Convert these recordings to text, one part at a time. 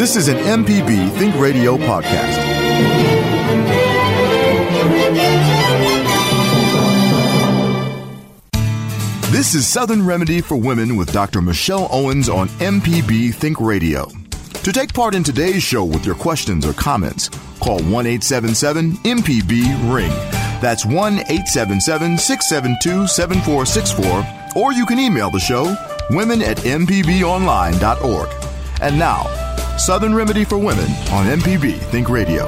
This is an MPB Think Radio podcast. This is Southern Remedy for Women with Dr. Michelle Owens on MPB Think Radio. To take part in today's show with your questions or comments, call 1 877 MPB Ring. That's 1 877 672 7464, or you can email the show women at mpbonline.org. And now, Southern Remedy for Women on MPB Think Radio.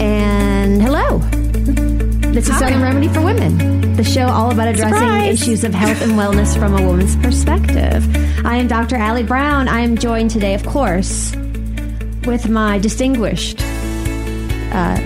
And hello. This is Southern Remedy for Women, the show all about addressing Surprise. issues of health and wellness from a woman's perspective. I am Dr. Allie Brown. I am joined today, of course, with my distinguished uh,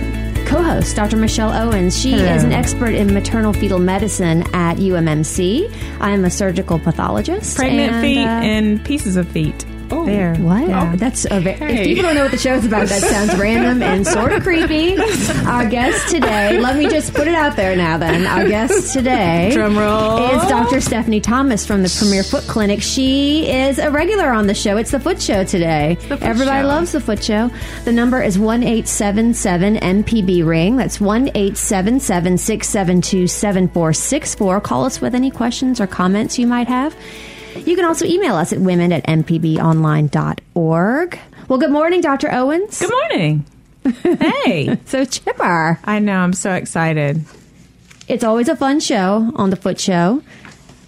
co host, Dr. Michelle Owens. She Hello. is an expert in maternal fetal medicine at UMMC. I am a surgical pathologist. Pregnant and, feet uh, and pieces of feet. Oh, there. What? Yeah. Oh, that's a very, if people don't know what the show's about, that sounds random and sort of creepy. Our guest today, let me just put it out there now. Then our guest today Drum roll. is Dr. Stephanie Thomas from the Premier Foot Clinic. She is a regular on the show. It's the Foot Show today. Foot Everybody Show. loves the Foot Show. The number is one eight seven seven MPB ring. That's one eight seven seven six seven two seven four six four. Call us with any questions or comments you might have. You can also email us at women at mpbonline.org. Well, good morning, Dr. Owens. Good morning. hey. So chipper. I know. I'm so excited. It's always a fun show on the Foot Show.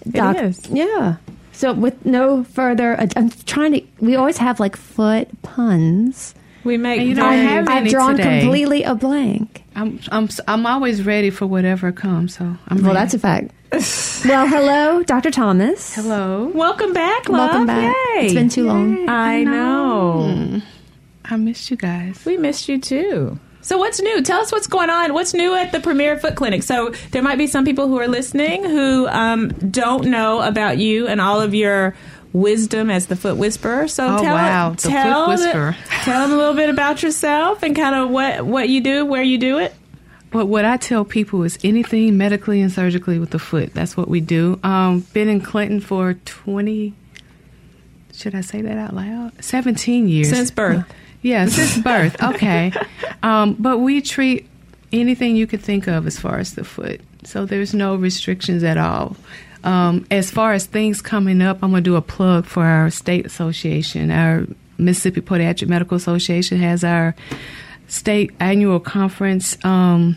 It is. Yeah. So with no further, I'm trying to. We always have like foot puns. We make. you don't I, have I've any drawn today. completely a blank. I'm I'm I'm always ready for whatever comes. So I'm Well, ready. that's a fact. Well, hello, Dr. Thomas. hello. Welcome back, love. Welcome back. Yay. It's been too long. I know. I missed you guys. We missed you too. So what's new? Tell us what's going on. What's new at the Premier Foot Clinic? So there might be some people who are listening who um, don't know about you and all of your wisdom as the foot whisperer. So Oh, tell wow, the foot tell the- whisperer. tell them a little bit about yourself and kind of what what you do, where you do it. But what I tell people is anything medically and surgically with the foot. That's what we do. Um, been in Clinton for twenty. Should I say that out loud? Seventeen years Since birth. Yeah, since birth. Okay. Um, but we treat anything you could think of as far as the foot. So there's no restrictions at all. Um, as far as things coming up, I'm going to do a plug for our state association. Our Mississippi Podiatric Medical Association has our state annual conference um,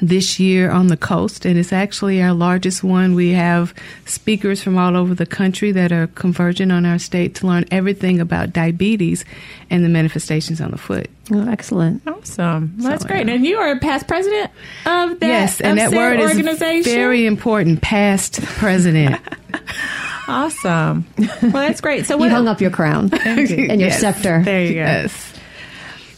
this year on the coast, and it's actually our largest one. We have speakers from all over the country that are converging on our state to learn everything about diabetes and the manifestations on the foot. Oh, excellent. Awesome. Well, that's So, great. yeah. And you are a past president of that, yes, and that word is organization. very important. Past president. awesome. Well, that's great. So You hung up your crown and your Yes. scepter. There you go. yes.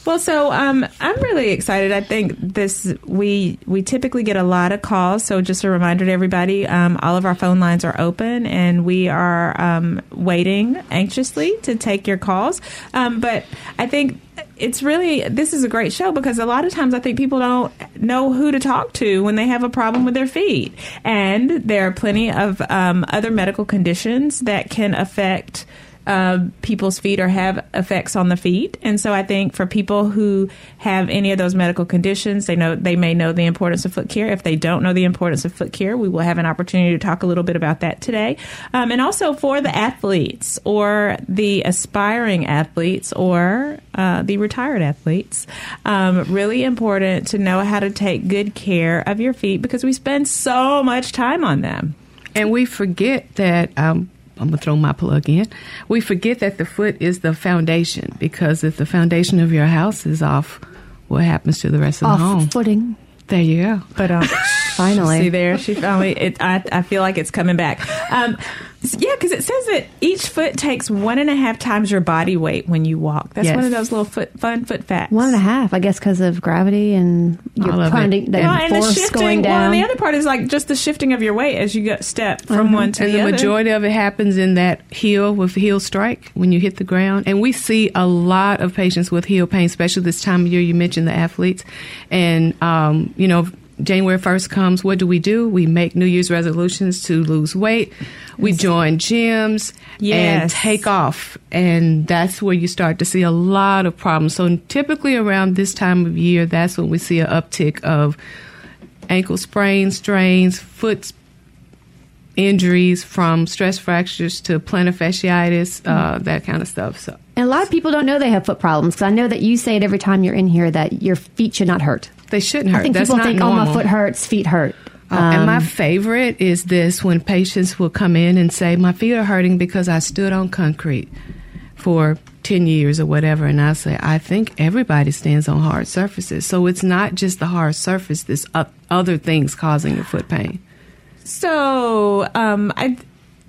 Well, so um, I'm really excited. I think this we we typically get a lot of calls. So just a reminder to everybody, um, all of our phone lines are open, and we are um, waiting anxiously to take your calls. Um, but I think it's really this is a great show because a lot of times I think people don't know who to talk to when they have a problem with their feet, and there are plenty of um, other medical conditions that can affect uh, people's feet or have effects on the feet. And so I think for people who have any of those medical conditions, they know they may know the importance of foot care. If they don't know the importance of foot care, we will have an opportunity to talk a little bit about that today. Um, and also for the athletes or the aspiring athletes or uh, the retired athletes, um, really important to know how to take good care of your feet because we spend so much time on them. And we forget that um, I'm gonna throw my plug in. We forget that the foot is the foundation because if the foundation of your house is off, what happens to the rest of the home? Off footing. There you go. But um, finally. See there, she finally. It, I, I feel like it's coming back. Um, yeah, because it says that each foot takes one and a half times your body weight when you walk. That's Yes. one of those little foot fun foot facts. One and a half, I guess, because of gravity and All you're of it. the Well, and the shifting. going Well, down. and the other part is like just the shifting of your weight as you go step from one to and the, the other. And the majority of it happens in that heel with heel strike when you hit the ground and we see a lot of patients with heel pain especially this time of year you mentioned the athletes and um, you know january 1st comes what do we do? We make new year's resolutions to lose weight. We join gyms and take off. And that's where you start to see a lot of problems. So typically around this time of year that's when we see an uptick of ankle sprains strains foot injuries from stress fractures to plantar fasciitis, uh, that kind of stuff. So and a lot of people don't know they have foot problems because I know that you say it every time you're in here that your feet should not hurt. they shouldn't hurt. I think That's people not think, normal. oh, my foot hurts, feet hurt. Uh, and my Um, favorite is this when patients will come in and say, My feet are hurting because I stood on concrete for 10 years or whatever. And I say, I think everybody stands on hard surfaces. So it's not just the hard surface, there's other things causing the foot pain. So, um, I,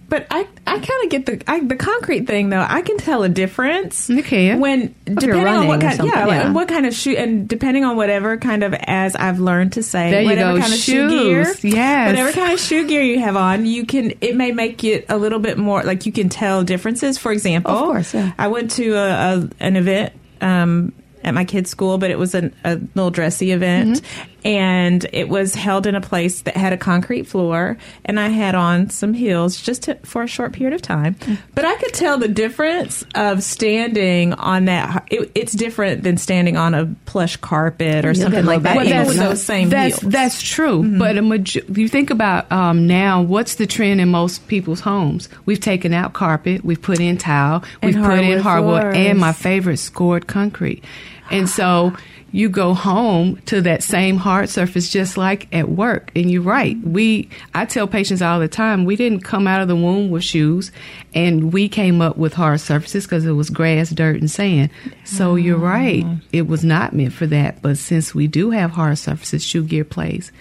but I, I kind of get the I, the concrete thing though. I can tell a difference. You can. when depending on what kind, something, yeah, like, what kind of shoe, and depending on whatever kind of as I've learned to say, There whatever kind of shoe gear, shoes, yes. whatever kind of shoe gear you have on, you can it may make it a little bit more like you can tell differences. For example, Of course, yeah. I went to a, a an event. Um, at my kid's school, but it was an, a little dressy event, Mm-hmm. And it was held in a place that had a concrete floor, and I had on some heels just to, for a short period of time. But I could tell the difference of standing on that. It, it's different than standing on a plush carpet or You'll something like that. back even with those same that's, heels. That's true. Mm-hmm. But a maj- you think about um, now, what's the trend in most people's homes? We've taken out carpet, we've put in tile, we've put in hardwood hardwood, floors. and my favorite, scored concrete. And so you go home to that same hard surface just like at work. And you're right. We I tell patients all the time, we didn't come out of the womb with shoes and we came up with hard surfaces because it was grass, dirt, and sand. So you're right. It was not meant for that. But since we do have hard surfaces, shoe gear plays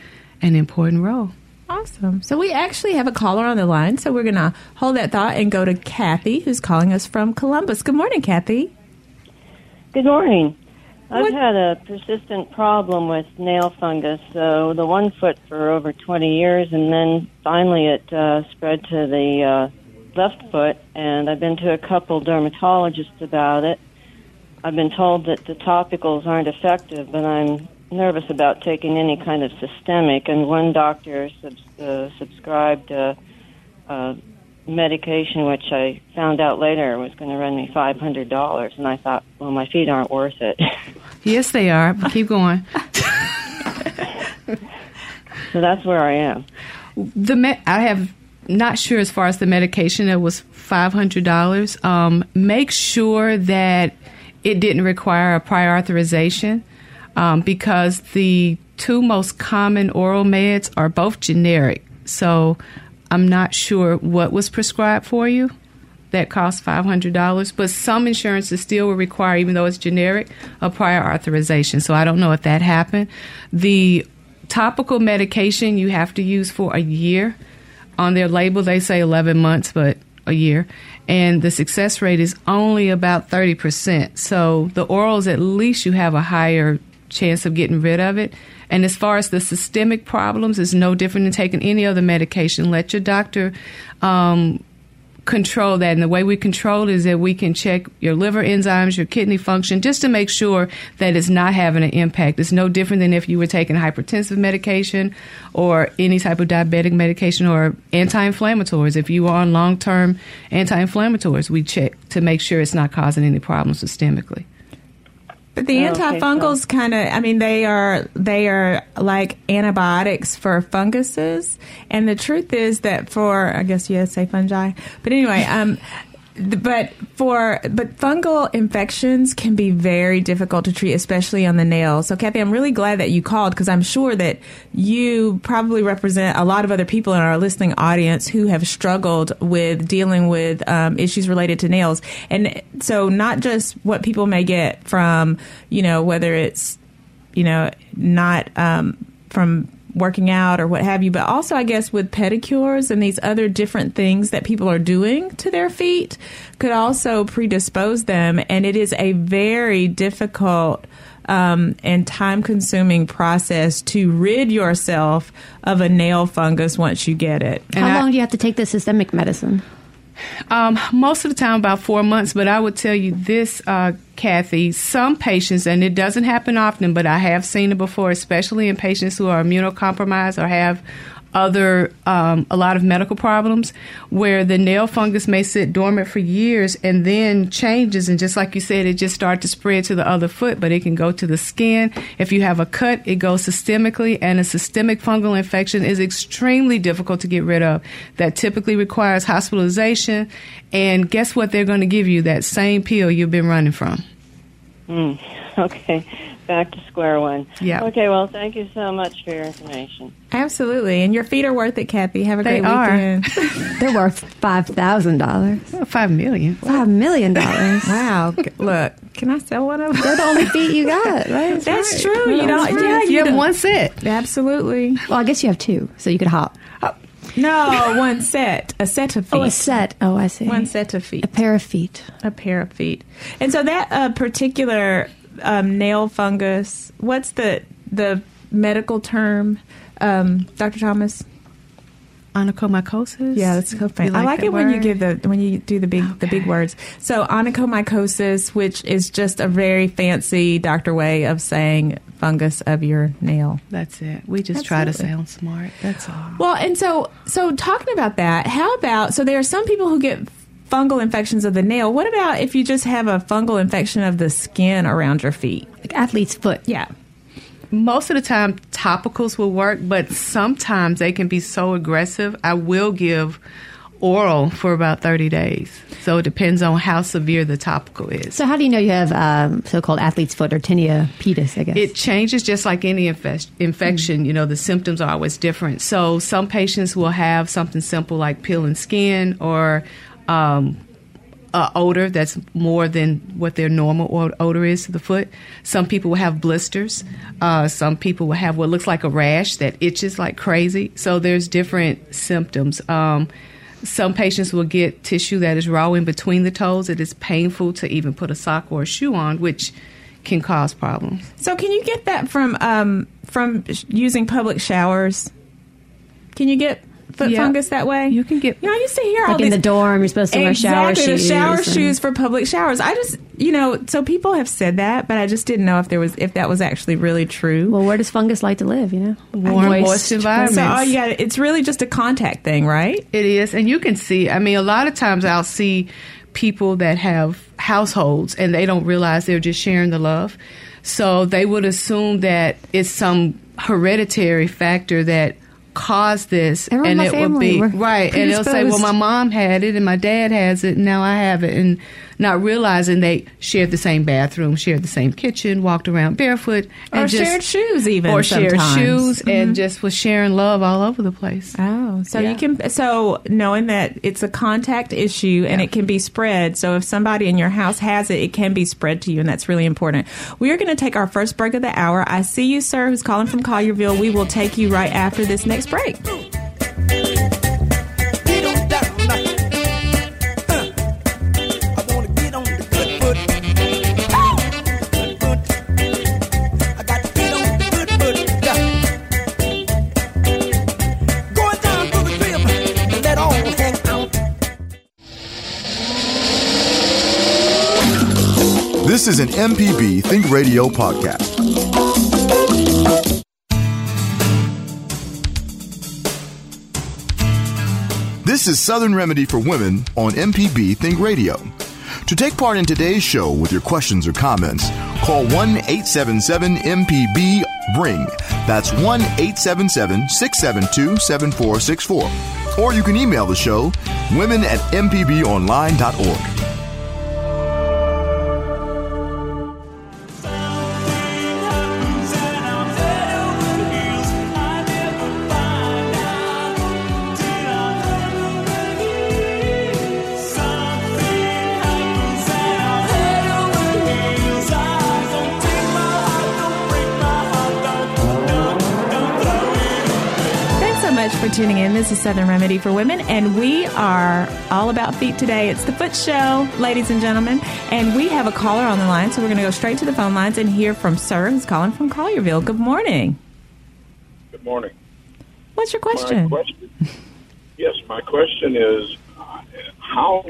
an important role. Awesome. So we actually have a caller on the line. So we're going to hold that thought and go to Kathy, who's calling us from Columbus. Good morning, Kathy. Good morning. I've What- had a persistent problem with nail fungus, so the one foot for over 20 years, and then finally it uh, spread to the uh, left foot, and I've been to a couple dermatologists about it. I've been told that the topicals aren't effective, but I'm nervous about taking any kind of systemic, and one doctor subs- uh, subscribed uh, uh, medication, which I found out later was going to run me five hundred dollars, and I thought, well, my feet aren't worth it. Yes, they are. But keep going. so that's where I am. the me- I have not sure as far as the medication that was five hundred dollars. Um, make sure that it didn't require a prior authorization um, because the two most common oral meds are both generic. So I'm not sure what was prescribed for you that cost $500, but some insurances still will require, even though it's generic, a prior authorization. So I don't know if that happened. The topical medication you have to use for a year. On their label, they say 11 months, but a year. And the success rate is only about 30%. So the orals, at least you have a higher chance of getting rid of it. And as far as the systemic problems, it's no different than taking any other medication. Let your doctor um, control that. And the way we control is that we can check your liver enzymes, your kidney function, just to make sure that it's not having an impact. It's no different than if you were taking hypertensive medication or any type of diabetic medication or anti-inflammatories. If you are on long-term anti-inflammatories, we check to make sure it's not causing any problems systemically. But the Oh, okay, antifungals kind of, I mean, they are they are like antibiotics for funguses, and the truth is that for I guess you had to say fungi, but anyway, um, but for but fungal infections can be very difficult to treat, especially on the nails. So, Kathy, I'm really glad that you called because I'm sure that you probably represent a lot of other people in our listening audience who have struggled with dealing with um, issues related to nails, and so not just what people may get from you know whether it's you know not um, from working out or what have you, but also I guess with pedicures and these other different things that people are doing to their feet could also predispose them. And it is a very difficult um, and time consuming process to rid yourself of a nail fungus once you get it. How long do you have to take the systemic medicine? Um, most of the time, about four months. But I would tell you this, uh, Kathy. Some patients, and it doesn't happen often, but I have seen it before, especially in patients who are immunocompromised or have other um, a lot of medical problems where the nail fungus may sit dormant for years and then changes. And just like you said it just starts to spread to the other foot but it can go to the skin. If you have a cut it goes systemically and a systemic fungal infection is extremely difficult to get rid of. That typically requires hospitalization. And guess what they're going to give you? That same pill you've been running from. Mm, okay, back to square one. Yeah. Okay, well, thank you so much for your information. Absolutely. And your feet are worth it, Kathy. Have a They great are. weekend. They're worth five thousand dollars. Well, five million Five million dollars. wow. Look, can I sell one of them? They're the only feet you got, right? That's true. You don't, yeah, you you have don't- one set Absolutely. Well, I guess you have two, so you could hop. No, one set. A set of feet. Oh, a set. Oh, I see. One set of feet. A pair of feet. A pair of feet. And so that uh, particular um, nail fungus, what's the the medical term, um, Dr. Thomas? onychomycosis Yeah, that's so. You I like it when you give the when you do the big the big words. So onychomycosis, which is just a very fancy doctor way of saying fungus of your nail. That's it. We just try to sound smart. That's all. Well, and so so talking about that, how about so there are some people who get fungal infections of the nail. What about if you just have a fungal infection of the skin around your feet? Like athlete's foot. Yeah. Most of the time, topicals will work, but sometimes they can be so aggressive. I will give oral for about 30 days. So it depends on how severe the topical is. So how do you know you have um, so-called athlete's foot or tinea pedis? I guess. It changes just like any infes- infection. You know, the symptoms are always different. So some patients will have something simple like peeling skin or um, a odor that's more than what their normal odor is to the foot. Some people will have blisters. Uh, some people will have what looks like a rash that itches like crazy. So there's different symptoms. Um, some patients will get tissue that is raw in between the toes. It is painful to even put a sock or a shoe on, which can cause problems. So can you get that from um, from using public showers? Can you get foot Yeah. fungus that way? You can get- You know, I used to hear all like in these the dorm, you're supposed to wear shower exactly shoes. the shower and- shoes for public showers. I just you know, so people have said that, but I just didn't know if there was if that was actually really true. Well, where does fungus like to live? You know, Warm, moist environments. so all you got it's really just a contact thing, right? It is, and you can see. I mean, a lot of times I'll see people that have households and they don't realize they're just sharing the love. So they would assume that it's some hereditary factor that caused this, Everyone and it would family be right. And they'll say, "Well, my mom had it, and my dad has it, and now I have it," and not realizing they shared the same bathroom, shared the same kitchen, walked around barefoot, Or and just, shared shoes even or shared sometimes. shoes, and mm-hmm. just was sharing love all over the place. Oh, so Yeah. you can so knowing that it's a contact issue and it can be spread. So if somebody in your house has it, it can be spread to you, and that's really important. We are going to take our first break of the hour. I see you, sir, who's calling from Collierville. We will take you right after this next break. This is an MPB Think Radio podcast. This is Southern Remedy for Women on MPB Think Radio. To take part in today's show with your questions or comments, call 1 877 MPB RING. That's 1 877 672 7464. Or you can email the show, women at mpbonline.org. tuning in. This is Southern Remedy for Women, and we are all about feet today. It's the Foot Show, ladies and gentlemen, and we have a caller on the line, so we're going to go straight to the phone lines and hear from Sir, who's calling from Collierville. Good morning. Good morning. What's your My question? question yes, my question is uh, how,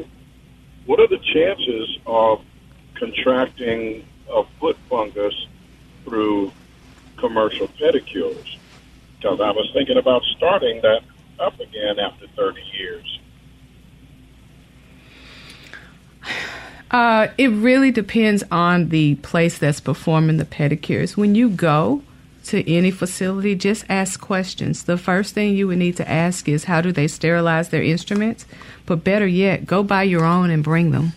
what are the chances of contracting a foot fungus through commercial pedicures? Because I was thinking about starting that up again after 30 years. Uh, it really depends on the place that's performing the pedicures. When you go to any facility, just ask questions. The first thing you would need to ask is how do they sterilize their instruments? But better yet, go buy your own and bring them.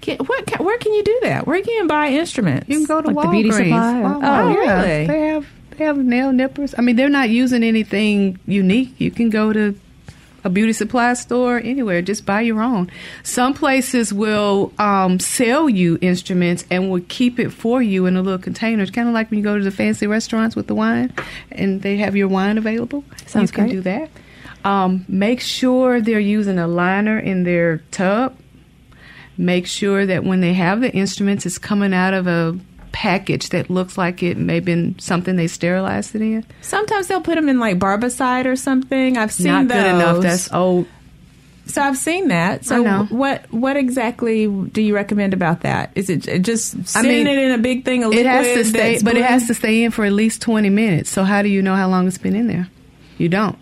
Can, what, ca- where can you do that? Where can you buy instruments? You can go to Like the Walgreens. beauty supply or- Walmart, Oh, yeah. really? They have they have nail nippers. I mean, they're not using anything unique. You can go to a beauty supply store anywhere. Just buy your own. Some places will um, sell you instruments and will keep it for you in a little container. It's kind of like when you go to the fancy restaurants with the wine, and they have your wine available. Sounds you can great. do that. Um, make sure they're using a liner in their tub make sure that when they have the instruments, it's coming out of a package that looks like it may have been something they sterilized it in. Sometimes they'll put them in like barbicide or something. I've seen that. Not those. good enough. That's old. So I've seen that. So I know. what what exactly do you recommend about that? Is it just I mean, it in a big thing of It has to stay, but it has to stay in for at least twenty minutes. So how do you know how long it's been in there? You don't.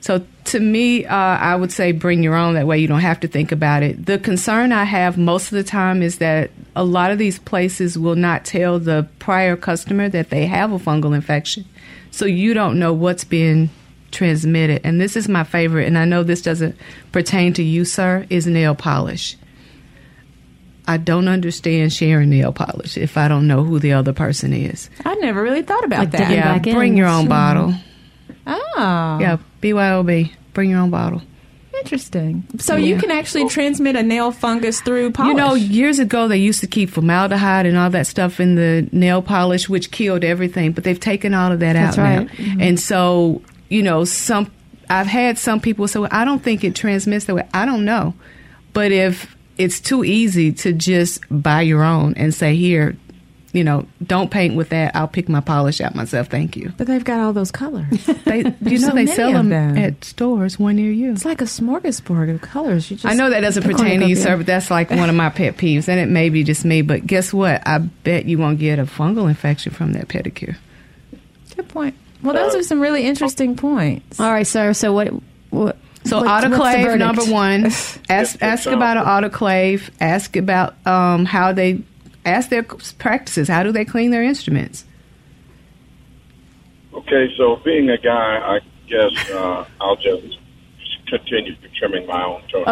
So to me, uh, I would say bring your own. That way you don't have to think about it. The concern I have most of the time is that a lot of these places will not tell the prior customer that they have a fungal infection. So you don't know what's been transmitted. And this is my favorite, and I know this doesn't pertain to you, sir, is nail polish. I don't understand sharing nail polish if I don't know who the other person is. I never really thought about Like that. Yeah, back in, bring your own sure. bottle. Oh, Yeah, BYOB. Bring your own bottle. interesting. So you can actually transmit a nail fungus through polish. You know, years ago they used to keep formaldehyde and all that stuff in the nail polish, which killed everything. But they've taken all of that That's out right. Mm-hmm. And so, you know, some I've had some people say, well, "I don't think it transmits that way." I don't know, but if it's too easy to just buy your own and say, "Here, you know, don't paint with that. I'll pick my polish out myself. Thank you." but they've got all those colors. They, you know, so they sell them, them. at stores one near you. it's like a smorgasbord of colors. You just I know that doesn't pertain to you, sir, but that's like one of my pet peeves, and it may be just me. But guess what? I bet you won't get a fungal infection from that pedicure. Good point. Well, those are some really interesting points. All right, sir. So what? what So what's- what's autoclave number one. Ask ask about an autoclave. Ask about um, how they ask their practices. How do they clean their instruments? Okay, so being a guy, I guess uh, I'll just continue trimming my own toes.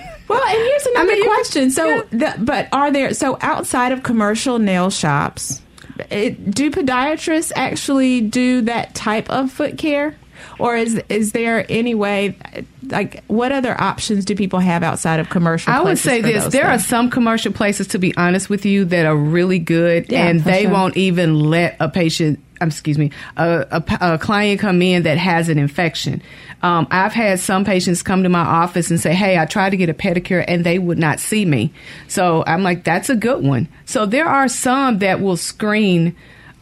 Well, and here's another mean, question. So, the, but are there so outside of commercial nail shops, it, do podiatrists actually do that type of foot care, or is is there any way? Like, what other options do people have outside of commercial? I would say this: there are some commercial places, to be honest with you, that are really good, Yeah, and they sure. won't even let a patient, um, excuse me, a, a, a client come in that has an infection. Um, I've had some patients come to my office and say, "Hey, I tried to get a pedicure, and they would not see me." So I'm like, "That's a good one." So there are some that will screen.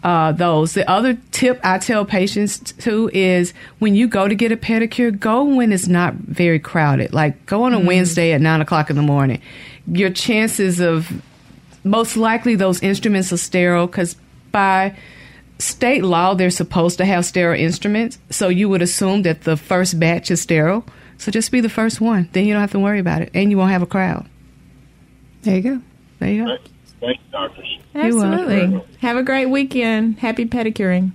Uh, those. The other tip I tell patients too is when you go to get a pedicure, go when it's not very crowded. Like go on a Wednesday at nine o'clock in the morning. Your chances of most likely those instruments are sterile because by state law they're supposed to have sterile instruments. So you would assume that the first batch is sterile. So just be the first one. Then you don't have to worry about it, and you won't have a crowd. There you go. There you go. Thank you, doctors. Absolutely. Have a great weekend. Happy pedicuring.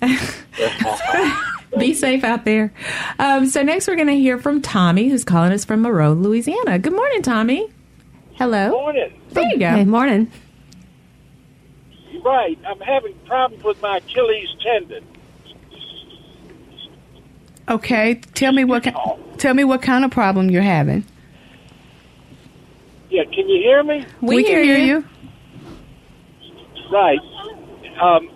Be safe out there. Um, so next, we're going to hear from Tommy, who's calling us from Monroe, Louisiana. Good morning, Tommy. Hello. Morning. There you go. Hey, morning. Right. I'm having problems with my Achilles tendon. Okay, tell me what tell me what kind of problem you're having. Yeah, can you hear me? We, can hear you. Right. Um,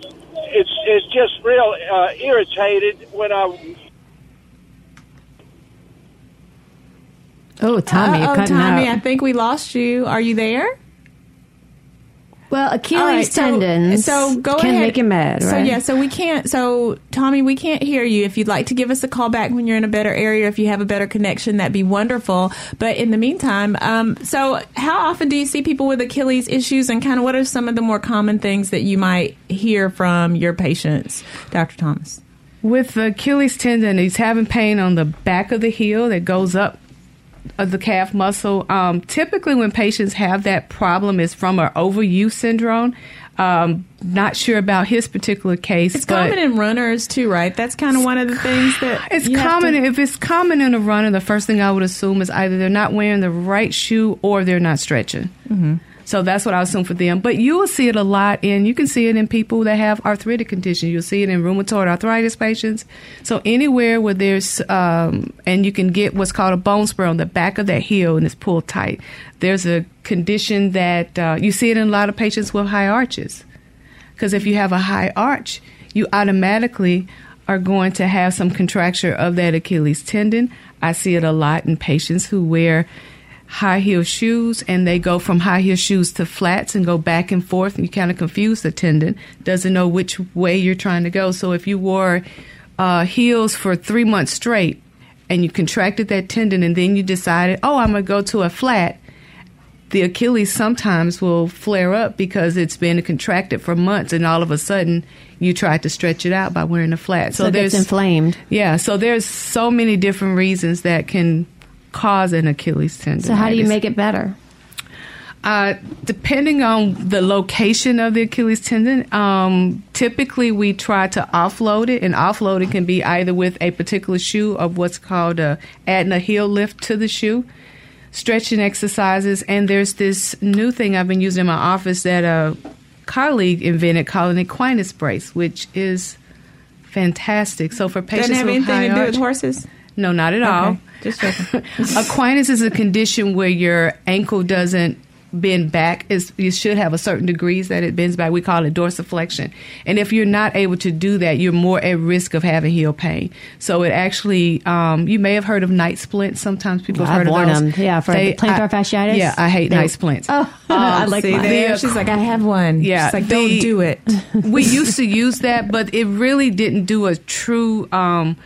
it's it's just real uh, irritated when I Oh, Tommy, you're oh, Tommy, out. I think we lost you. Are you there? Well, Achilles right, so- tendons So, go can ahead. make you mad, right? So yeah, so we can't. So Tommy, we can't hear you. If you'd like to give us a call back when you're in a better area, if you have a better connection, that'd be wonderful. But in the meantime, um, so how often do you see people with Achilles issues, and kind of what are some of the more common things that you might hear from your patients, Dr. Thomas? With the Achilles tendon, he's having pain on the back of the heel that goes up of the calf muscle. Um, typically, when patients have that problem, is from an overuse syndrome. Um, not sure about his particular case. It's common in runners too, right? That's kind of one of the things that It's common. to- if it's common in a runner, the first thing I would assume is either they're not wearing the right shoe or they're not stretching. Mm-hmm. So that's what I assume for them. But you will see it a lot and you can see it in people that have arthritic conditions. You'll see it in rheumatoid arthritis patients. So anywhere where there's, um, and you can get what's called a bone spur on the back of that heel and it's pulled tight. There's a condition that uh, you see it in a lot of patients with high arches. Because if you have a high arch, you automatically are going to have some contracture of that Achilles tendon. I see it a lot in patients who wear high heel shoes and they go from high heel shoes to flats and go back and forth and you kind of confuse the tendon doesn't know which way you're trying to go so if you wore uh, heels for three months straight and you contracted that tendon and then you decided oh i'm going to go to a flat the Achilles sometimes will flare up because it's been contracted for months, and all of a sudden you try to stretch it out by wearing a flat. so gets there's inflamed. yeah, so there's so many different reasons that can cause an Achilles tendon. So how do you make it better? Uh, depending on the location of the Achilles tendon, um, typically we try to offload it, and offloading can be either with a particular shoe of what's called uh, adding a heel lift to the shoe, stretching exercises, and there's this new thing I've been using in my office that a colleague invented called an equinus brace, which is fantastic. So for patients Doesn't have with anything high to do arch- with horses. no, not at all. Just checking. Equinus is a condition where your ankle doesn't bend back. It's, you should have a certain degrees that it bends back. We call it dorsiflexion. And if you're not able to do that, you're more at risk of having heel pain. So it actually, um, you may have heard of night splints. Sometimes people have I've heard worn of those. them, yeah, for the plantar fasciitis. Yeah, I hate They- night splints. Oh, I like See there, she's like, I have one. Yeah, she's like, the- don't do it. we used to use that, but it really didn't do a true um,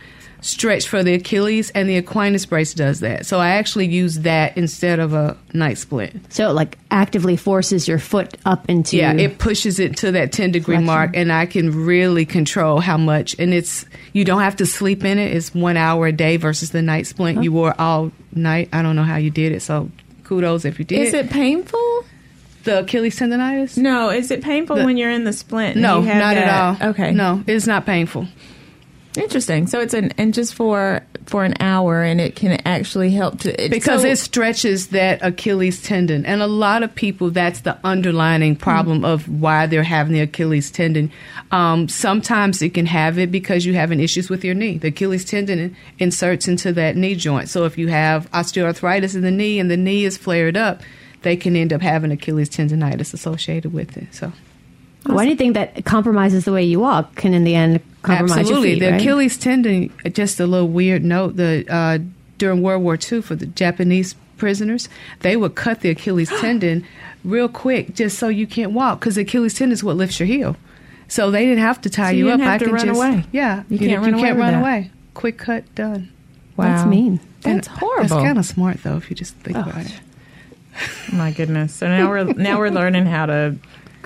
stretch for the Achilles, and the Equinus brace does that. So I actually use that instead of a night splint. So it like actively forces your foot up into. Yeah, it pushes it to that 10 degree Flexion. mark, and I can really control how much. And it's, you don't have to sleep in it. It's one hour a day versus the night splint you wore all night. I don't know how you did it, so kudos if you did. Is it painful? the Achilles tendonitis? No. Is it painful The- when you're in the splint? No, you have not at all. Okay. No, it's not painful. Interesting. So it's an and just for for an hour, and it can actually help to it, because so- it stretches that Achilles tendon. And a lot of people, that's the underlining problem of why they're having the Achilles tendon. Um, sometimes it can have it because you having issues with your knee. The Achilles tendon inserts into that knee joint. So if you have osteoarthritis in the knee and the knee is flared up, they can end up having Achilles tendonitis associated with it. So Well, anything that compromises the way you walk can, in the end, compromise Absolutely. your feet. the right? Achilles tendon, just a little weird note, the uh, during World War II for the Japanese prisoners, they would cut the Achilles tendon real quick just so you can't walk because the Achilles tendon is what lifts your heel. So they didn't have to tie So you, you up. didn't have I to could run just, away. Yeah, You you, can't run you away can't with run away. Quick cut, done. Wow, that's mean. That's And horrible. That's kind of smart though, if you just think Oh. about it. My goodness. So now we're now we're learning how to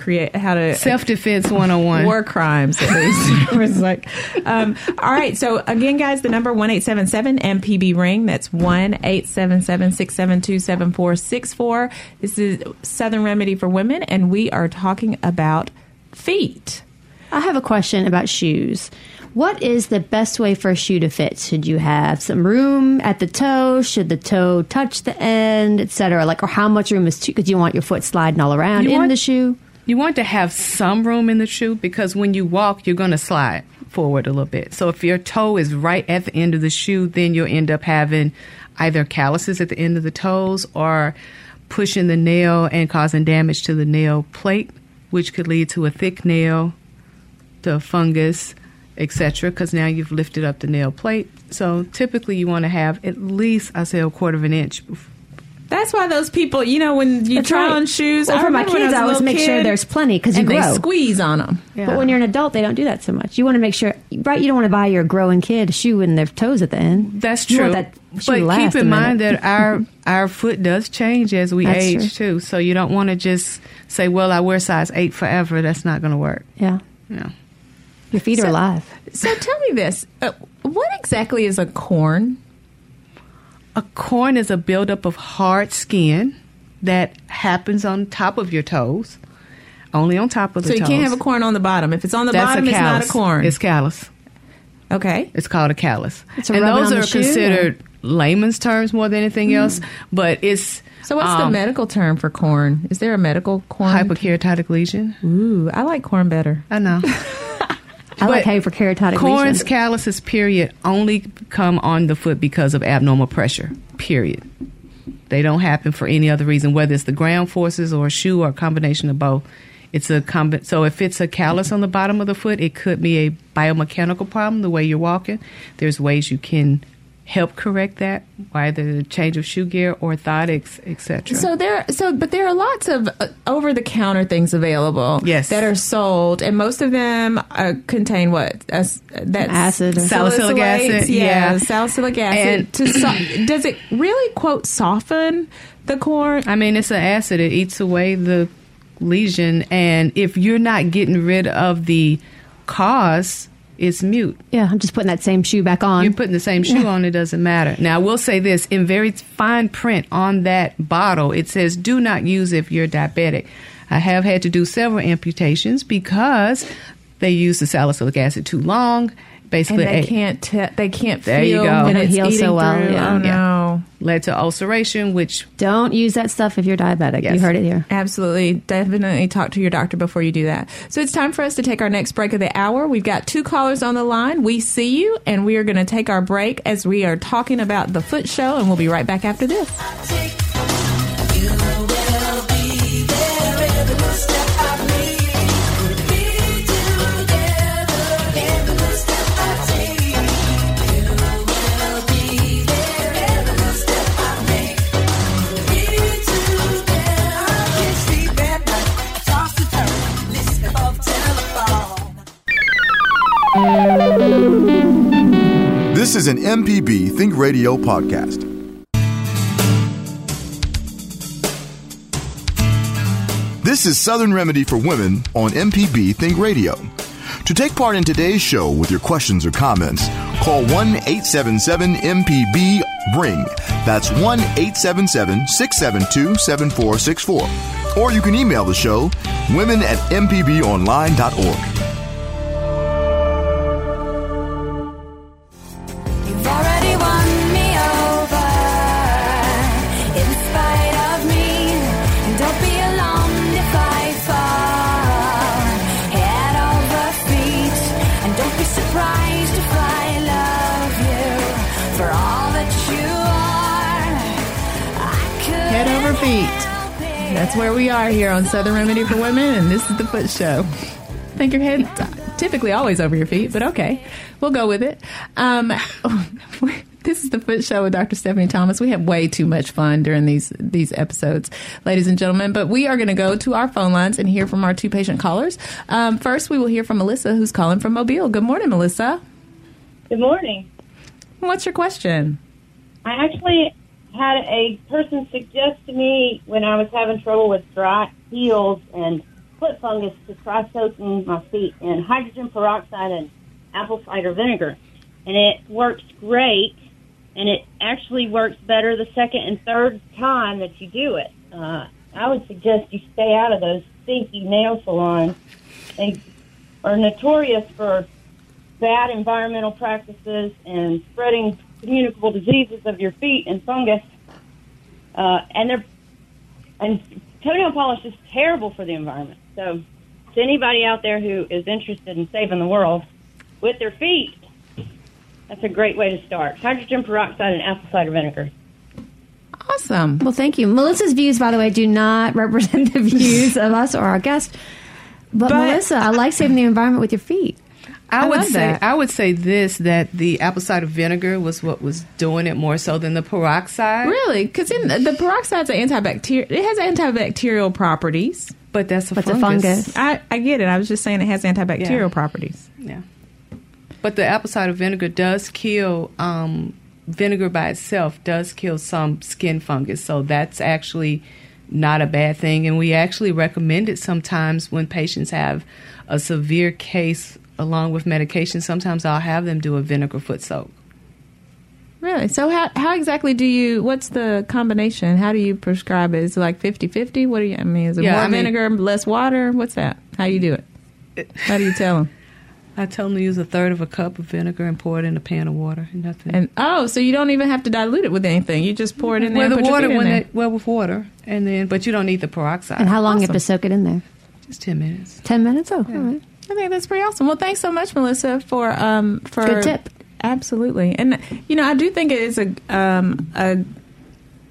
create how to Self defense 101. war crimes at least. it was like, um, all right. So again, guys, the number one eight seven seven MPB ring. That's one eight seven seven six seven two seven four six four. This is Southern Remedy for Women, and we are talking about feet. I have a question about shoes. What is the best way for a shoe to fit? Should you have some room at the toe? Should the toe touch the end, etc.? Like, or how much room is too? Because you want your foot sliding all around You in want- the shoe. You want to have some room in the shoe because when you walk, you're going to slide forward a little bit. So if your toe is right at the end of the shoe, then you'll end up having either calluses at the end of the toes or pushing the nail and causing damage to the nail plate, which could lead to a thick nail the fungus, etc. Because now you've lifted up the nail plate. So typically, you want to have at least I say a quarter of an inch. That's why those people, you know, when you That's try right. on shoes, Well, I for my remember when kids, I, I always make little sure there's plenty because you and grow. they squeeze on them. But when you're an adult, they don't do that so much. You want to make sure, right? You don't want to buy your growing kid a shoe and their toes at the end. That's You true. want that shoe but to last keep a in mind that our our foot does change as we That's age too. So you don't want to just say, "Well, I wear size eight forever." That's not going to work. Yeah, Yeah. your feet are alive. So tell me this: uh, what exactly is a corn? A corn is a buildup of hard skin that happens on top of your toes, only on top of the toes. So you can't have a corn on the bottom. If it's on the That's bottom, it's not a corn. It's callus. okay. It's called a callus. A and those are the considered layman's terms more than anything else. But it's So what's the um, medical term for corn? Is there a medical corn? hypokeratotic lesion. Ooh, I like corn better. I know. I like But hyperkeratotic Corns, lesions. calluses, period, only come on the foot because of abnormal pressure, period. They don't happen for any other reason, whether it's the ground forces or a shoe or a combination of both. It's a combi- so if it's a callus on the bottom of the foot, it could be a biomechanical problem the way you're walking. There's ways you can help correct that, either the change of shoe gear, orthotics, etc. So there, so but there are lots of uh, over-the-counter things available. Yes. that are sold, and most of them uh, contain what? Uh, that's Acid or- Salicylic acid, Yeah, yeah. salicylic acid. And- to so- does it really quote soften the corn? I mean, it's an acid. It eats away the lesion, and if you're not getting rid of the cause, it's mute. yeah, I'm just putting that same shoe back on. You're putting the same shoe on, it doesn't matter. Now, I will say this in very fine print on that bottle, it says, do not use if you're diabetic. I have had to do several amputations because they use the salicylic acid too long. And Basically, they a- can't. Te- they can't There you feel go. when They don't it's heal so well, through. yeah. Oh no. led to ulceration, which Don't use that stuff if you're diabetic. Yes. You heard it here. Absolutely. Definitely talk to your doctor before you do that. So it's time for us to take our next break of the hour. We've got two callers on the line. We see you, and we are going to take our break as we are talking about the foot show, and we'll be right back after this. This is an MPB Think Radio podcast. This is Southern Remedy for Women on MPB Think Radio. To take part in today's show with your questions or comments, call 1 877 MPB RING. That's 1 877 672 7464. Or you can email the show women at mpbonline.org. That's where we are here on Southern Remedy for Women, and this is the Foot Show. Think your head typically always over your feet, but okay, we'll go with it. Um, this is the Foot Show with Dr. Stephanie Thomas. We have way too much fun during these these episodes, ladies and gentlemen. But we are going to go to our phone lines and hear from our two patient callers. Um, first, we will hear from Melissa, who's calling from Mobile. Good morning, Melissa. Good morning. What's your question? I actually had a person suggest to me when I was having trouble with dry heels and foot fungus to try soaking my feet in hydrogen peroxide and apple cider vinegar. And it works great, and it actually works better the second and third time that you do it. Uh, I would suggest you stay out of those stinky nail salons. They are notorious for bad environmental practices and spreading communicable diseases of your feet and fungus. Uh, and they're and toenail polish is terrible for the environment. So, to anybody out there who is interested in saving the world with their feet, that's a great way to start. Hydrogen peroxide and apple cider vinegar. Awesome. Well, thank you. Melissa's views, by the way, do not represent the views of us or our guest. But, But- Melissa, I like saving the environment with your feet. I, I would say that. I would say this that the apple cider vinegar was what was doing it more so than the peroxide. Really? Because the peroxide's an antibacterial. It has antibacterial properties. But that's a But the fungus. fungus. I, I get it. I was just saying it has antibacterial Yeah. properties. Yeah. But the apple cider vinegar does kill um, vinegar by itself does kill some skin fungus. So that's actually not a bad thing. And we actually recommend it sometimes when patients have a severe case along with medication. Sometimes I'll have them do a vinegar foot soak. Really? So how how exactly do you? What's the combination? How do you prescribe it? Is it like 50-50? What do you? I mean, is it Yeah, more I mean- vinegar, less water? What's that? How you do it? How do you tell them? I tell them to use a third of a cup of vinegar and pour it in a pan of water. And nothing. And oh, so you don't even have to dilute it with anything. You just pour it in there. well, and the your water feet in when there. it well with water, and then but you don't need the peroxide. And how long you have to soak it in there? Just ten minutes. Ten minutes? Oh, all right. I think that's pretty awesome. Well, thanks so much, Melissa, for um for Good tip. Absolutely, and you know I do think it is a um a,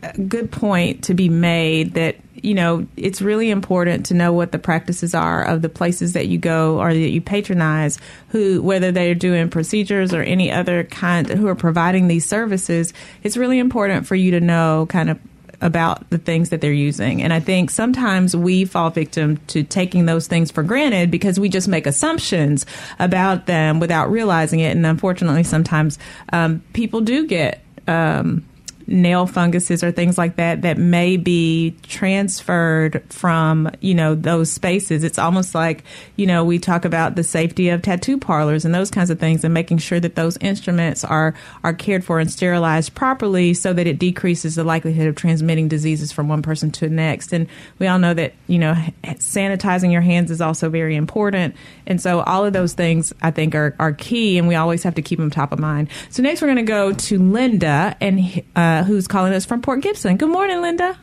a good point to be made that you know it's really important to know what the practices are of the places that you go or that you patronize who whether they're doing procedures or any other kind who are providing these services it's really important for you to know kind of about the things that they're using. And I think sometimes we fall victim to taking those things for granted because we just make assumptions about them without realizing it. And unfortunately, sometimes um, people do get. Um, nail funguses or things like that that may be transferred from you know those spaces. It's almost like you know we talk about the safety of tattoo parlors and those kinds of things and making sure that those instruments are are cared for and sterilized properly so that it decreases the likelihood of transmitting diseases from one person to the next. And we all know that you know sanitizing your hands is also very important. And so all of those things i think are, are key and we always have to keep them top of mind. So next we're going to go to linda and uh, who's calling us from port gibson good morning linda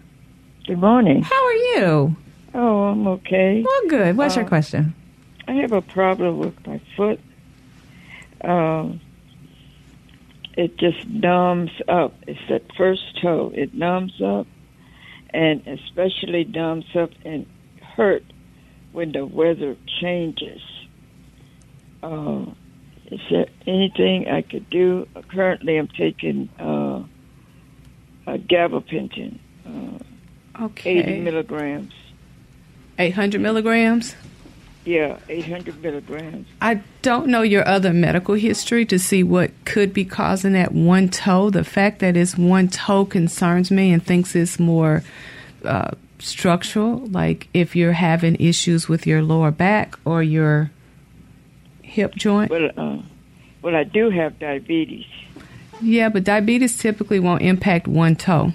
Good morning. how are you Oh, I'm okay. well good what's your Uh, question I have a problem with my foot. Um, it just numbs up. It's that first toe. It numbs up, and especially numbs up and hurt when the weather changes. Uh, is there anything I could do? Currently, I'm taking uh, a gabapentin, uh, Okay. 80 milligrams. 800 milligrams. Yeah, 800 milligrams. I don't know your other medical history to see what could be causing that one toe. The fact that it's one toe concerns me and thinks it's more uh, structural, like if you're having issues with your lower back or your hip joint. Well, uh, well, I do have diabetes. Yeah, but diabetes typically won't impact one toe.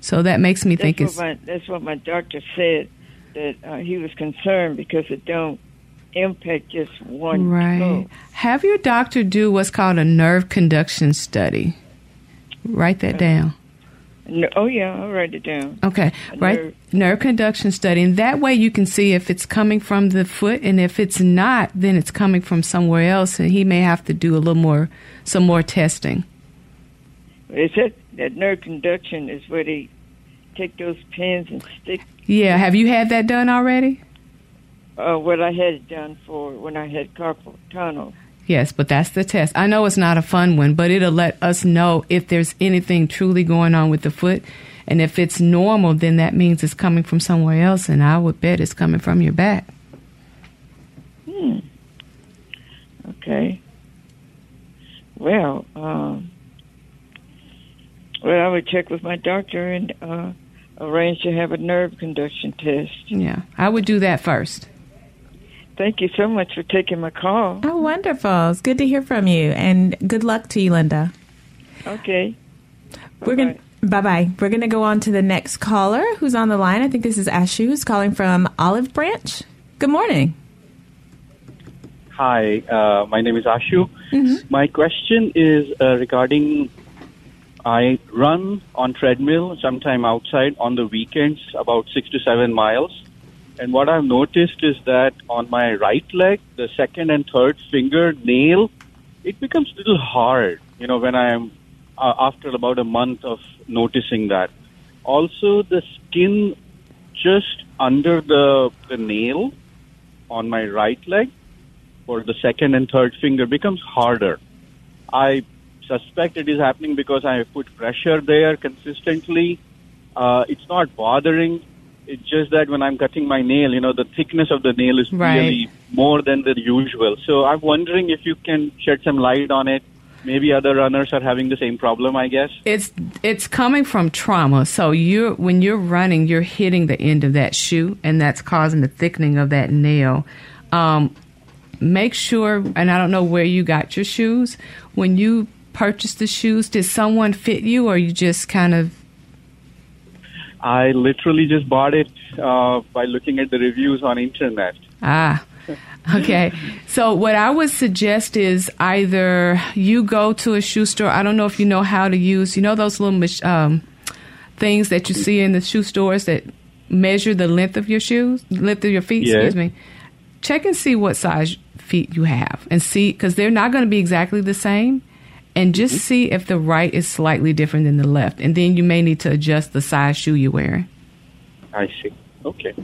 So that makes me think that's it's what my that's what my doctor said that uh, he was concerned because it don't impact just one right. toe. Have your doctor do what's called a nerve conduction study. Write that down. No, oh yeah, I'll write it down. Okay, A right. nerve- Nerve conduction study, and that way you can see if it's coming from the foot, and if it's not, then it's coming from somewhere else, and he may have to do a little more, some more testing. They said that nerve conduction is where they take those pins and stick. Yeah, have you had that done already? Uh, what I had it done for when I had carpal tunnel. Yes, but that's the test. I know it's not a fun one, but it'll let us know if there's anything truly going on with the foot. And if it's normal, then that means it's coming from somewhere else, and I would bet it's coming from your back. Hmm. Okay. Well, um, well, I would check with my doctor and uh, arrange to have a nerve conduction test. Yeah, I would do that first. Thank you so much for taking my call. oh wonderful it's good to hear from you and good luck to you linda Okay. We're going to bye bye. We're going to go on to the next caller who's on the line. I think this is Ashu who's calling from Olive Branch. Good morning. Hi, uh, my name is Ashu. Mm-hmm. My question is uh, regarding I run on treadmill sometime outside on the weekends, about six to seven miles. And what I've noticed is that on my right leg, the second and third finger nail, it becomes a little hard. You know, when I'm uh, after about a month of noticing that. Also, the skin just under the the nail on my right leg for the second and third finger becomes harder. I suspect it is happening because I put pressure there consistently. Uh, it's not bothering. It's just that when I'm cutting my nail, you know, the thickness of the nail is Right. really more than the usual. So I'm wondering if you can shed some light on it. Maybe other runners are having the same problem, I guess. It's it's coming from trauma. So you when you're running, you're hitting the end of that shoe, and that's causing the thickening of that nail. Um, make sure, and I don't know where you got your shoes. When you purchased the shoes, did someone fit you, or you just kind of I literally just bought it uh, by looking at the reviews on internet. Ah, okay. So what I would suggest is either you go to a shoe store. I don't know if you know how to use. You know those little um, things that you see in the shoe stores that measure the length of your shoes, length of your feet. Yeah. Excuse me. Check and see what size feet you have, and see because they're not going to be exactly the same. And just mm-hmm. see if the right is slightly different than the left, and then you may need to adjust the size shoe you're wearing. I see. Okay.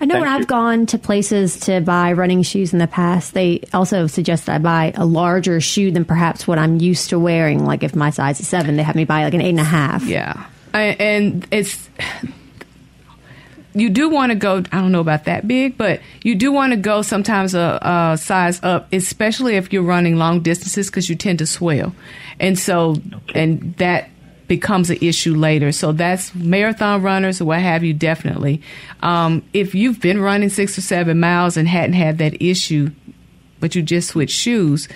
I know Thank when you. I've gone to places to buy running shoes in the past, they also suggest that I buy a larger shoe than perhaps what I'm used to wearing. Like if my size is seven, they have me buy like an eight and a half. Yeah. I- And it's you do want to go. I don't know about that big, but you do want to go sometimes a, a size up, especially if you're running long distances because you tend to swell, and so and that becomes an issue later. So that's marathon runners or what have you. Definitely, um, if you've been running six or seven miles and hadn't had that issue, but you just switched shoes,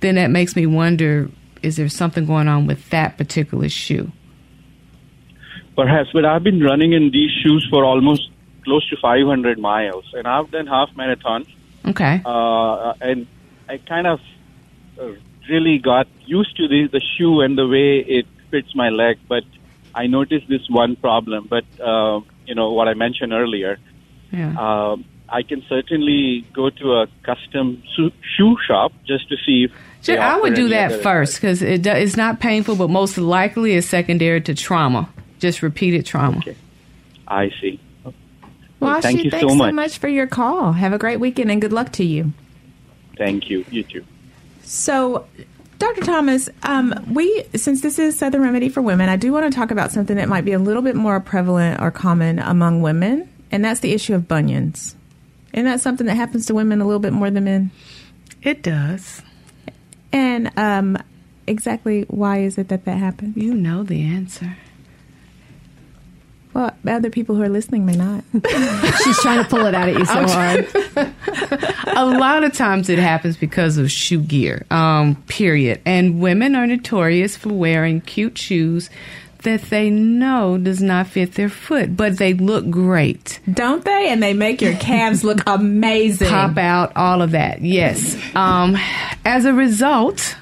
then that makes me wonder: is there something going on with that particular shoe? Perhaps, but I've been running in these shoes for almost close to 500 miles, and I've done half marathons. Okay. uh, and I kind of uh, really got used to the, the shoe and the way it fits my leg. But I noticed this one problem. But uh, you know what I mentioned earlier. Yeah. Uh, I can certainly go to a custom shoe shop just to see if. I would do that first because it it's not painful, but most likely it's secondary to trauma, just repeated trauma. I see. Well, thank Ashi, you thanks so much. so much for your call. Have a great weekend and good luck to you. Thank you. You too. So, Dr. Thomas, um, we since this is Southern Remedy for Women, I do want to talk about something that might be a little bit more prevalent or common among women, and that's the issue of bunions. Isn't that something that happens to women a little bit more than men? It does. And um, exactly why is it that that happens? You know the answer. Well, other people who are listening may not. She's trying to pull it out at you so hard. a lot of times it happens because of shoe gear, um, period. And women are notorious for wearing cute shoes that they know does not fit their foot, but they look great. Don't they? And they make your calves look amazing. Pop out, all of that. Yes. Um, as a result,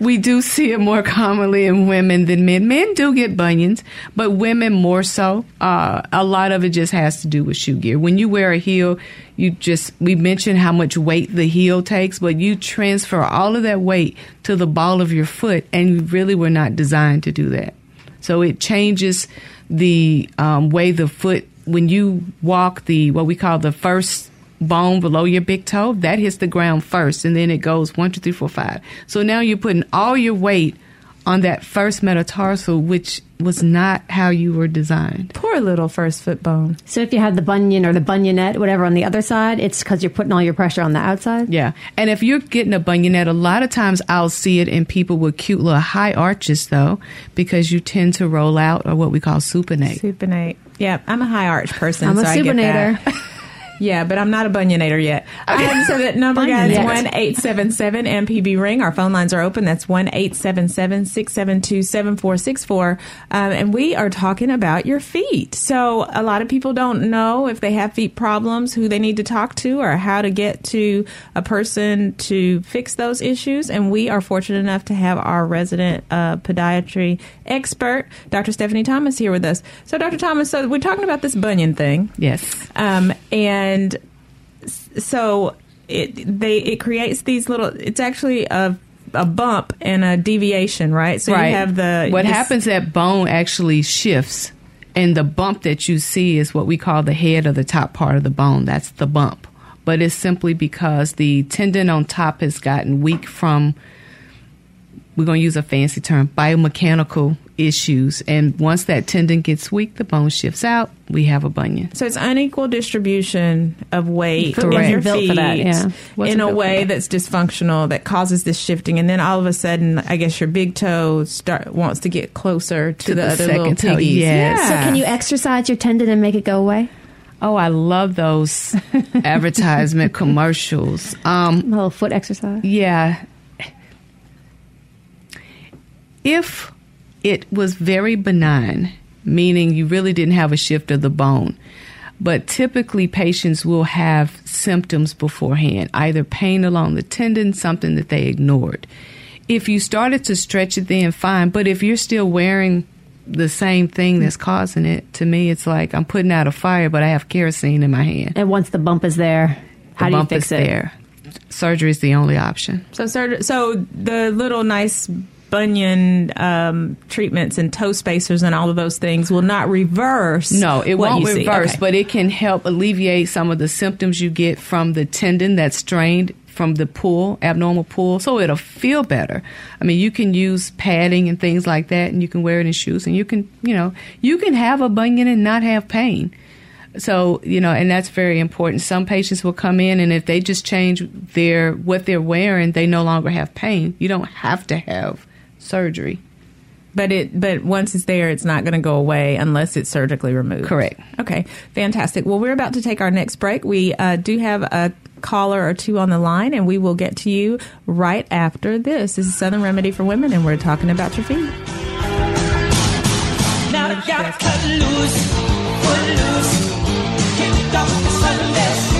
we do see it more commonly in women than men. Men do get bunions, but women more so. Uh, a lot of it just has to do with shoe gear. When you wear a heel, you just, we mentioned how much weight the heel takes, but you transfer all of that weight to the ball of your foot, and you really were not designed to do that. So it changes the um, way the foot, when you walk the, what we call the first bone below your big toe, that hits the ground first, and then it goes one, two, three, four, five. So now you're putting all your weight on that first metatarsal, which was not how you were designed. Poor little first foot bone. So if you have the bunion or the bunionette, whatever, on the other side, it's because you're putting all your pressure on the outside. Yeah. And if you're getting a bunionette, a lot of times I'll see it in people with cute little high arches, though, because you tend to roll out or what we call supinate. Supinate. Yeah, I'm a high arch person. I'm a so I get supinator. Yeah, but I'm not a bunionator yet. Um, so that number, guys, one eight seven seven MPB ring. Our phone lines are open. That's one eight seven seven six seven two seven four six four. Um, and we are talking about your feet. So a lot of people don't know if they have feet problems, who they need to talk to, or how to get to a person to fix those issues. And we are fortunate enough to have our resident uh, podiatry expert, Dr. Stephanie Thomas, here with us. So, Dr. Thomas, so we're talking about this bunion thing. Yes. Um, and s- so it they it creates these little. It's actually a a bump and a deviation, right? So right. you have the what this- happens that bone actually shifts, and the bump that you see is what we call the head or the top part of the bone. That's the bump. But it's simply because the tendon on top has gotten weak from we're going to use a fancy term biomechanical issues and once that tendon gets weak the bone shifts out we have a bunion So it's unequal distribution of weight in your feet for that, yeah. In a way that. that's dysfunctional that causes this shifting, and then all of a sudden, I guess your big toe start wants to get closer to, To the, the other little second toe, piggies. yes. So can you exercise your tendon and make it go away? oh i love those advertisement commercials um A little foot exercise. Yeah. If it was very benign, meaning you really didn't have a shift of the bone, but typically patients will have symptoms beforehand, either pain along the tendon, something that they ignored. If you started to stretch it, then fine. But if you're still wearing the same thing that's causing it, to me, it's like I'm putting out a fire, but I have kerosene in my hand. And once the bump is there, how the do you bump fix is it? there. Surgery is the only option. So, sur- so the little nice bunion um, treatments and toe spacers and all of those things will not reverse. No, it won't reverse, Okay. but it can help alleviate some of the symptoms you get from the tendon that's strained from the pull, abnormal pull. So it'll feel better. I mean, you can use padding and things like that, and you can wear it in shoes, and you can, you know, you can have a bunion and not have pain. So, you know, and that's very important. Some patients will come in and if they just change their what they're wearing, they no longer have pain. You don't have to have surgery. But it, but once it's there, it's not going to go away unless it's surgically removed. Correct. Okay, fantastic. Well, we're about to take our next break. We uh, do have a caller or two on the line, and we will get to you right after this. This is Southern Remedy for Women, and we're talking about your feet. Now I gotta cut loose, foot loose, kick off the Sunday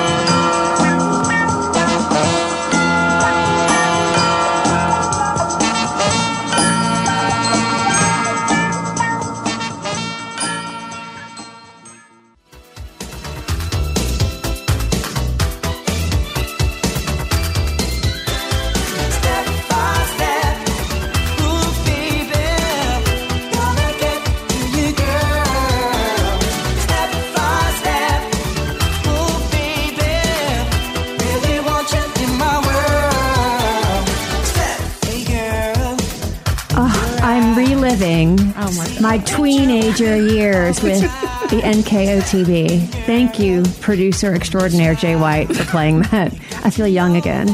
My teenager years with the NKOTB. Thank you, producer extraordinaire Jay White, for playing that. I feel young again.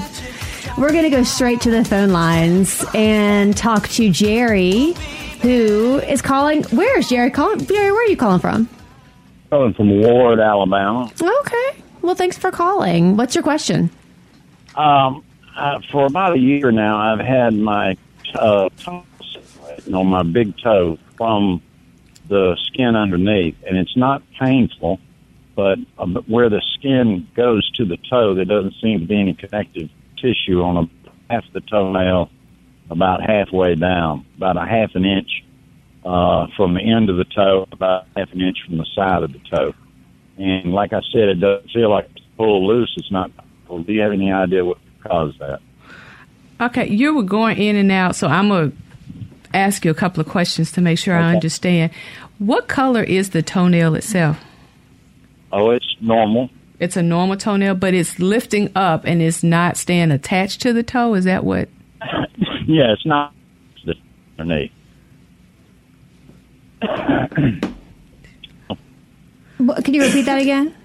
We're going to go straight to the phone lines and talk to Jerry, who is calling. Where is Jerry calling? Jerry, where are you calling from? Calling from Ward, Alabama. Okay. Well, thanks for calling. What's your question? Um, uh, for about a year now, I've had my uh, on my big toe from the skin underneath, and it's not painful, but um, where the skin goes to the toe, there doesn't seem to be any connective tissue on a, half the toenail, about halfway down, about a half an inch uh, from the end of the toe, about half an inch from the side of the toe. And like I said, it doesn't feel like it's pulled loose. It's not. Do you have any idea what caused that? Okay, you were going in and out, so I'm to ask you a couple of questions to make sure I understand. What color is the toenail itself? Oh, it's normal. It's a normal toenail, but it's lifting up and it's not staying attached to the toe. Is that what? Yeah, it's not the underneath. What, can you repeat that again?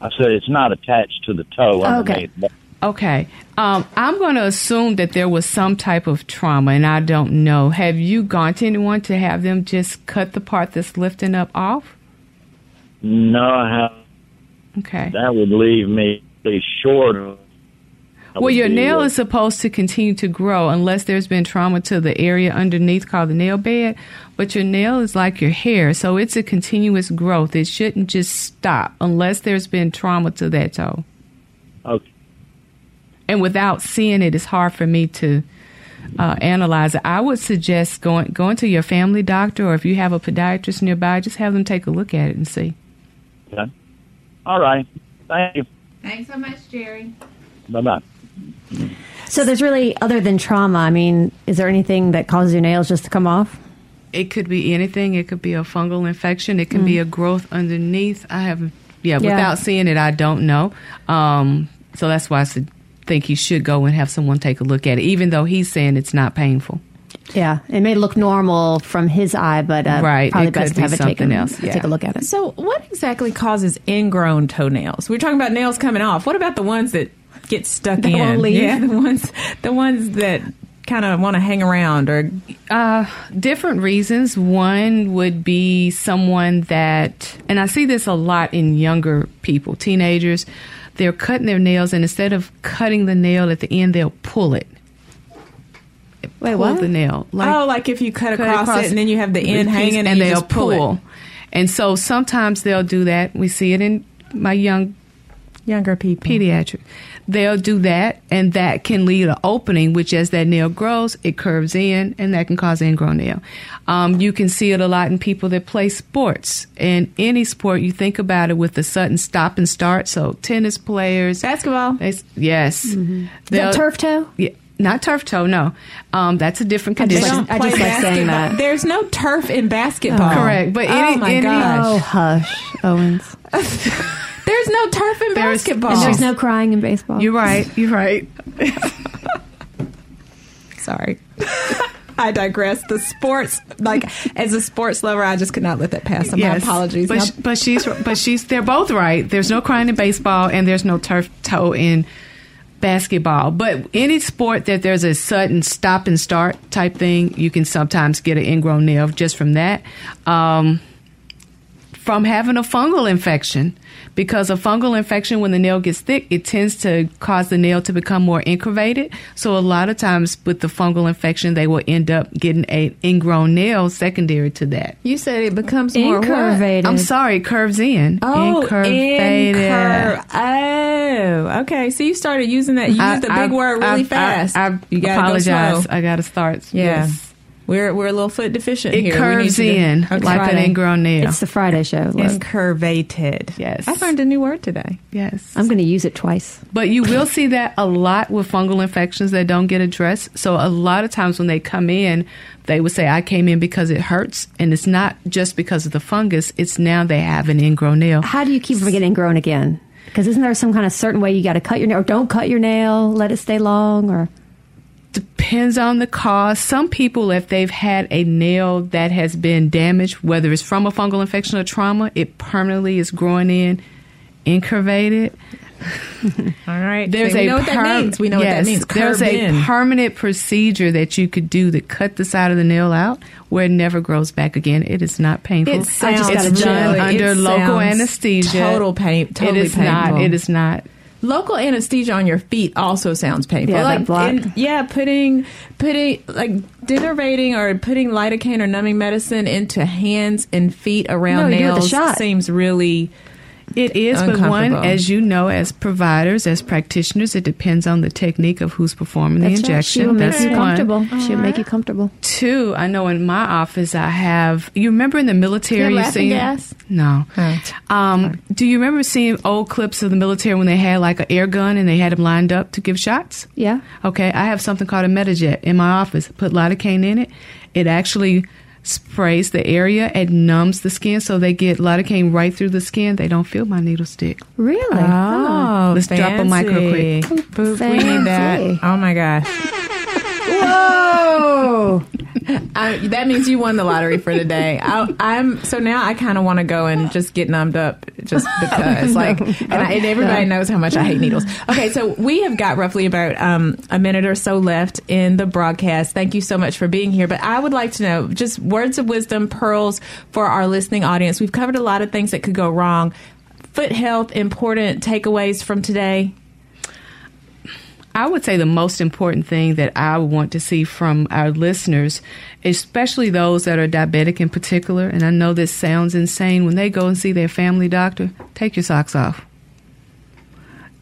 I said it's not attached to the toe Okay. underneath. Okay. Um, I'm going to assume that there was some type of trauma, and I don't know. Have you gone to anyone to have them just cut the part that's lifting up off? No, I haven't. Okay. That would leave me short. of- Well, your nail is supposed to continue to grow unless there's been trauma to the area underneath called the nail bed. But your nail is like your hair, so it's a continuous growth. It shouldn't just stop unless there's been trauma to that toe. Okay. And without seeing it, it's hard for me to uh, analyze it. I would suggest going going to your family doctor, or if you have a podiatrist nearby, just have them take a look at it and see. Okay. All right. Thank you. Thanks so much, Jerry. Bye bye. So there's really, other than trauma, I mean, is there anything that causes your nails just to come off? It could be anything. It could be a fungal infection. It can be Mm. a growth underneath. I have, yeah, Yeah. without seeing it, I don't know. Um, so that's why I said, think he should go and have someone take a look at it, even though he's saying it's not painful. Yeah, it may look normal from his eye, but uh, Right, probably it could best to be have it taken, something else, yeah. take a look at it. So, what exactly causes ingrown toenails? We're talking about nails coming off. What about the ones that get stuck That in? won't leave? Yeah, the ones, the ones that kind of want to hang around or Uh, different reasons. One would be someone that, and I see this a lot in younger people, teenagers. They're cutting their nails, and instead of cutting the nail at the end, they'll pull it. Wait, pull what? the nail. Like, oh, like if you cut, across, it and then you have the end hanging and, and they'll just pull. And so sometimes they'll do that. We see it in my young younger people pediatric. They'll do that, and that can lead an opening, which as that nail grows, it curves in, and that can cause ingrown nail. Um, you can see it a lot in people that play sports. And any sport, you think about it with the sudden stop and start. So tennis players, basketball, yes, Is They'll- that turf toe? Yeah, not turf toe. No, um, that's a different I just condition. like- I just like saying that. There's no turf in basketball. Correct, but oh any- my any- gosh, Oh, hush, Owens. there's no turf in There's- basketball. And there's no crying in baseball. You're right. You're right. Sorry. I digress. The sports, like as a sports lover, I just could not let that pass. So my apologies. But, Now- sh- but she's but she's they're both right. There's no crying in baseball and there's no turf toe in basketball. But any sport that there's a sudden stop and start type thing, you can sometimes get an ingrown nail just from that. Um, from having a fungal infection because a fungal infection when the nail gets thick it tends to cause the nail to become more incurvated so a lot of times with the fungal infection they will end up getting a ingrown nail secondary to that you said it becomes more what? Incurvated. i'm sorry it curves in Oh, incurvated incur- Oh, okay. So you started using that. You I- used the big I- word really I- fast. I, I you gotta apologize Go slow. i gotta start Yeah. Yes. We're we're a little foot deficient it here. We curves need you to- in Okay. like an ingrown nail It's the Friday show. Look. Incurvated. Yes. I learned a new word today. yes I'm going to use it twice. But you will see that a lot with fungal infections that don't get addressed. So a lot of times when they come in, they would say, I came in because it hurts. And it's not just because of the fungus, it's now they have an ingrown nail. How do you keep from getting grown again? Because isn't there some kind of certain way you got to cut your nail, or don't cut your nail, let it stay long, or Depends on the cause. Some people, if they've had a nail that has been damaged, whether it's from a fungal infection or trauma, it permanently is growing in, incurvated. All right. There's So we a know what that means. We know what that yes, means. There's Curved a in. permanent procedure that you could do to cut the side of the nail out where it never grows back again. It is not painful. It sounds it's done under it local anesthesia. Total pain. Totally it is painful. not. It is not. Local anesthesia on your feet also sounds painful. Yeah, like, block. in- yeah, putting putting like denervating or putting lidocaine or numbing medicine into hands and feet around No, you do it with the nails seems really. It is, but one, as you know, as providers, as practitioners, it depends on the technique of who's performing the That's right. injection. She will make That's you one. comfortable. She'll make you comfortable. Two, I know in my office I have. You remember in the military? You have laughing seen gas? No. Um, do you remember seeing old clips of the military when they had like an air gun and they had them lined up to give shots? Yeah. Okay, I have something called a MadaJet in my office. Put lidocaine in it. It actually sprays the area. It numbs the skin, so they get lidocaine right through the skin. They don't feel my needle stick. Really? Oh, Let's drop a micro quick. Boop, we need that. Oh my gosh. Whoa! I, that means you won the lottery for the day. I, I'm so now I kind of want to go and just get numbed up just because, like, and, I, and everybody knows how much I hate needles. Okay, so we have got roughly about um, a minute or so left in the broadcast. Thank you so much for being here. But I would like to know just words of wisdom, pearls for our listening audience. We've covered a lot of things that could go wrong. Foot health, important takeaways from today. I would say the most important thing that I want to see from our listeners, especially those that are diabetic in particular, and I know this sounds insane, when they go and see their family doctor, take your socks off.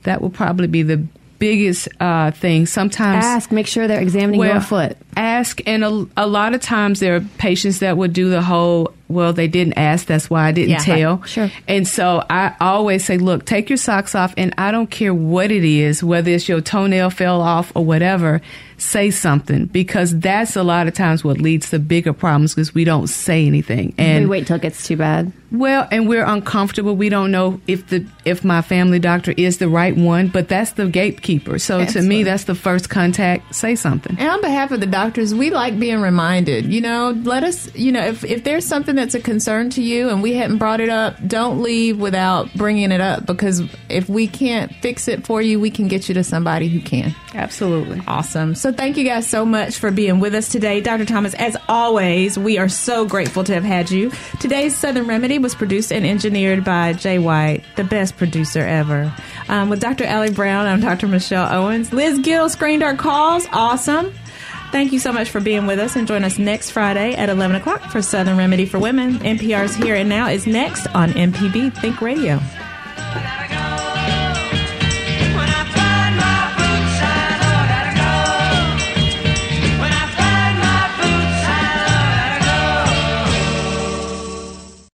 That will probably be the biggest uh, thing. Sometimes Ask, make sure they're examining your foot. Ask, and a, a lot of times there are patients that would do the whole, well, they didn't ask, that's why I didn't Yeah, tell. right, sure. And so I always say, look, take your socks off, and I don't care what it is, whether it's your toenail fell off or whatever, say something because that's a lot of times what leads to bigger problems because we don't say anything. And we wait till it gets too bad. well, and we're uncomfortable. We don't know if the if my family doctor is the right one, but that's the gatekeeper. So to me, that's the first contact. Say something. And on behalf of the doctors, we like being reminded. You know, let us. You know, if if there's something that's a concern to you and we hadn't brought it up, don't leave without bringing it up because if we can't fix it for you, we can get you to somebody who can. Absolutely. Awesome. So thank you guys so much for being with us today. Dr. Thomas, as always, we are so grateful to have had you. Today's Southern Remedy was produced and engineered by Jay White, the best producer ever. Um, with Dr. Ellie Brown, I'm Dr. Michelle Owens. Liz Gill screened our calls. Awesome. Thank you so much for being with us and join us next Friday at 11 o'clock for Southern Remedy for Women. NPR's Here and Now is next on MPB Think Radio.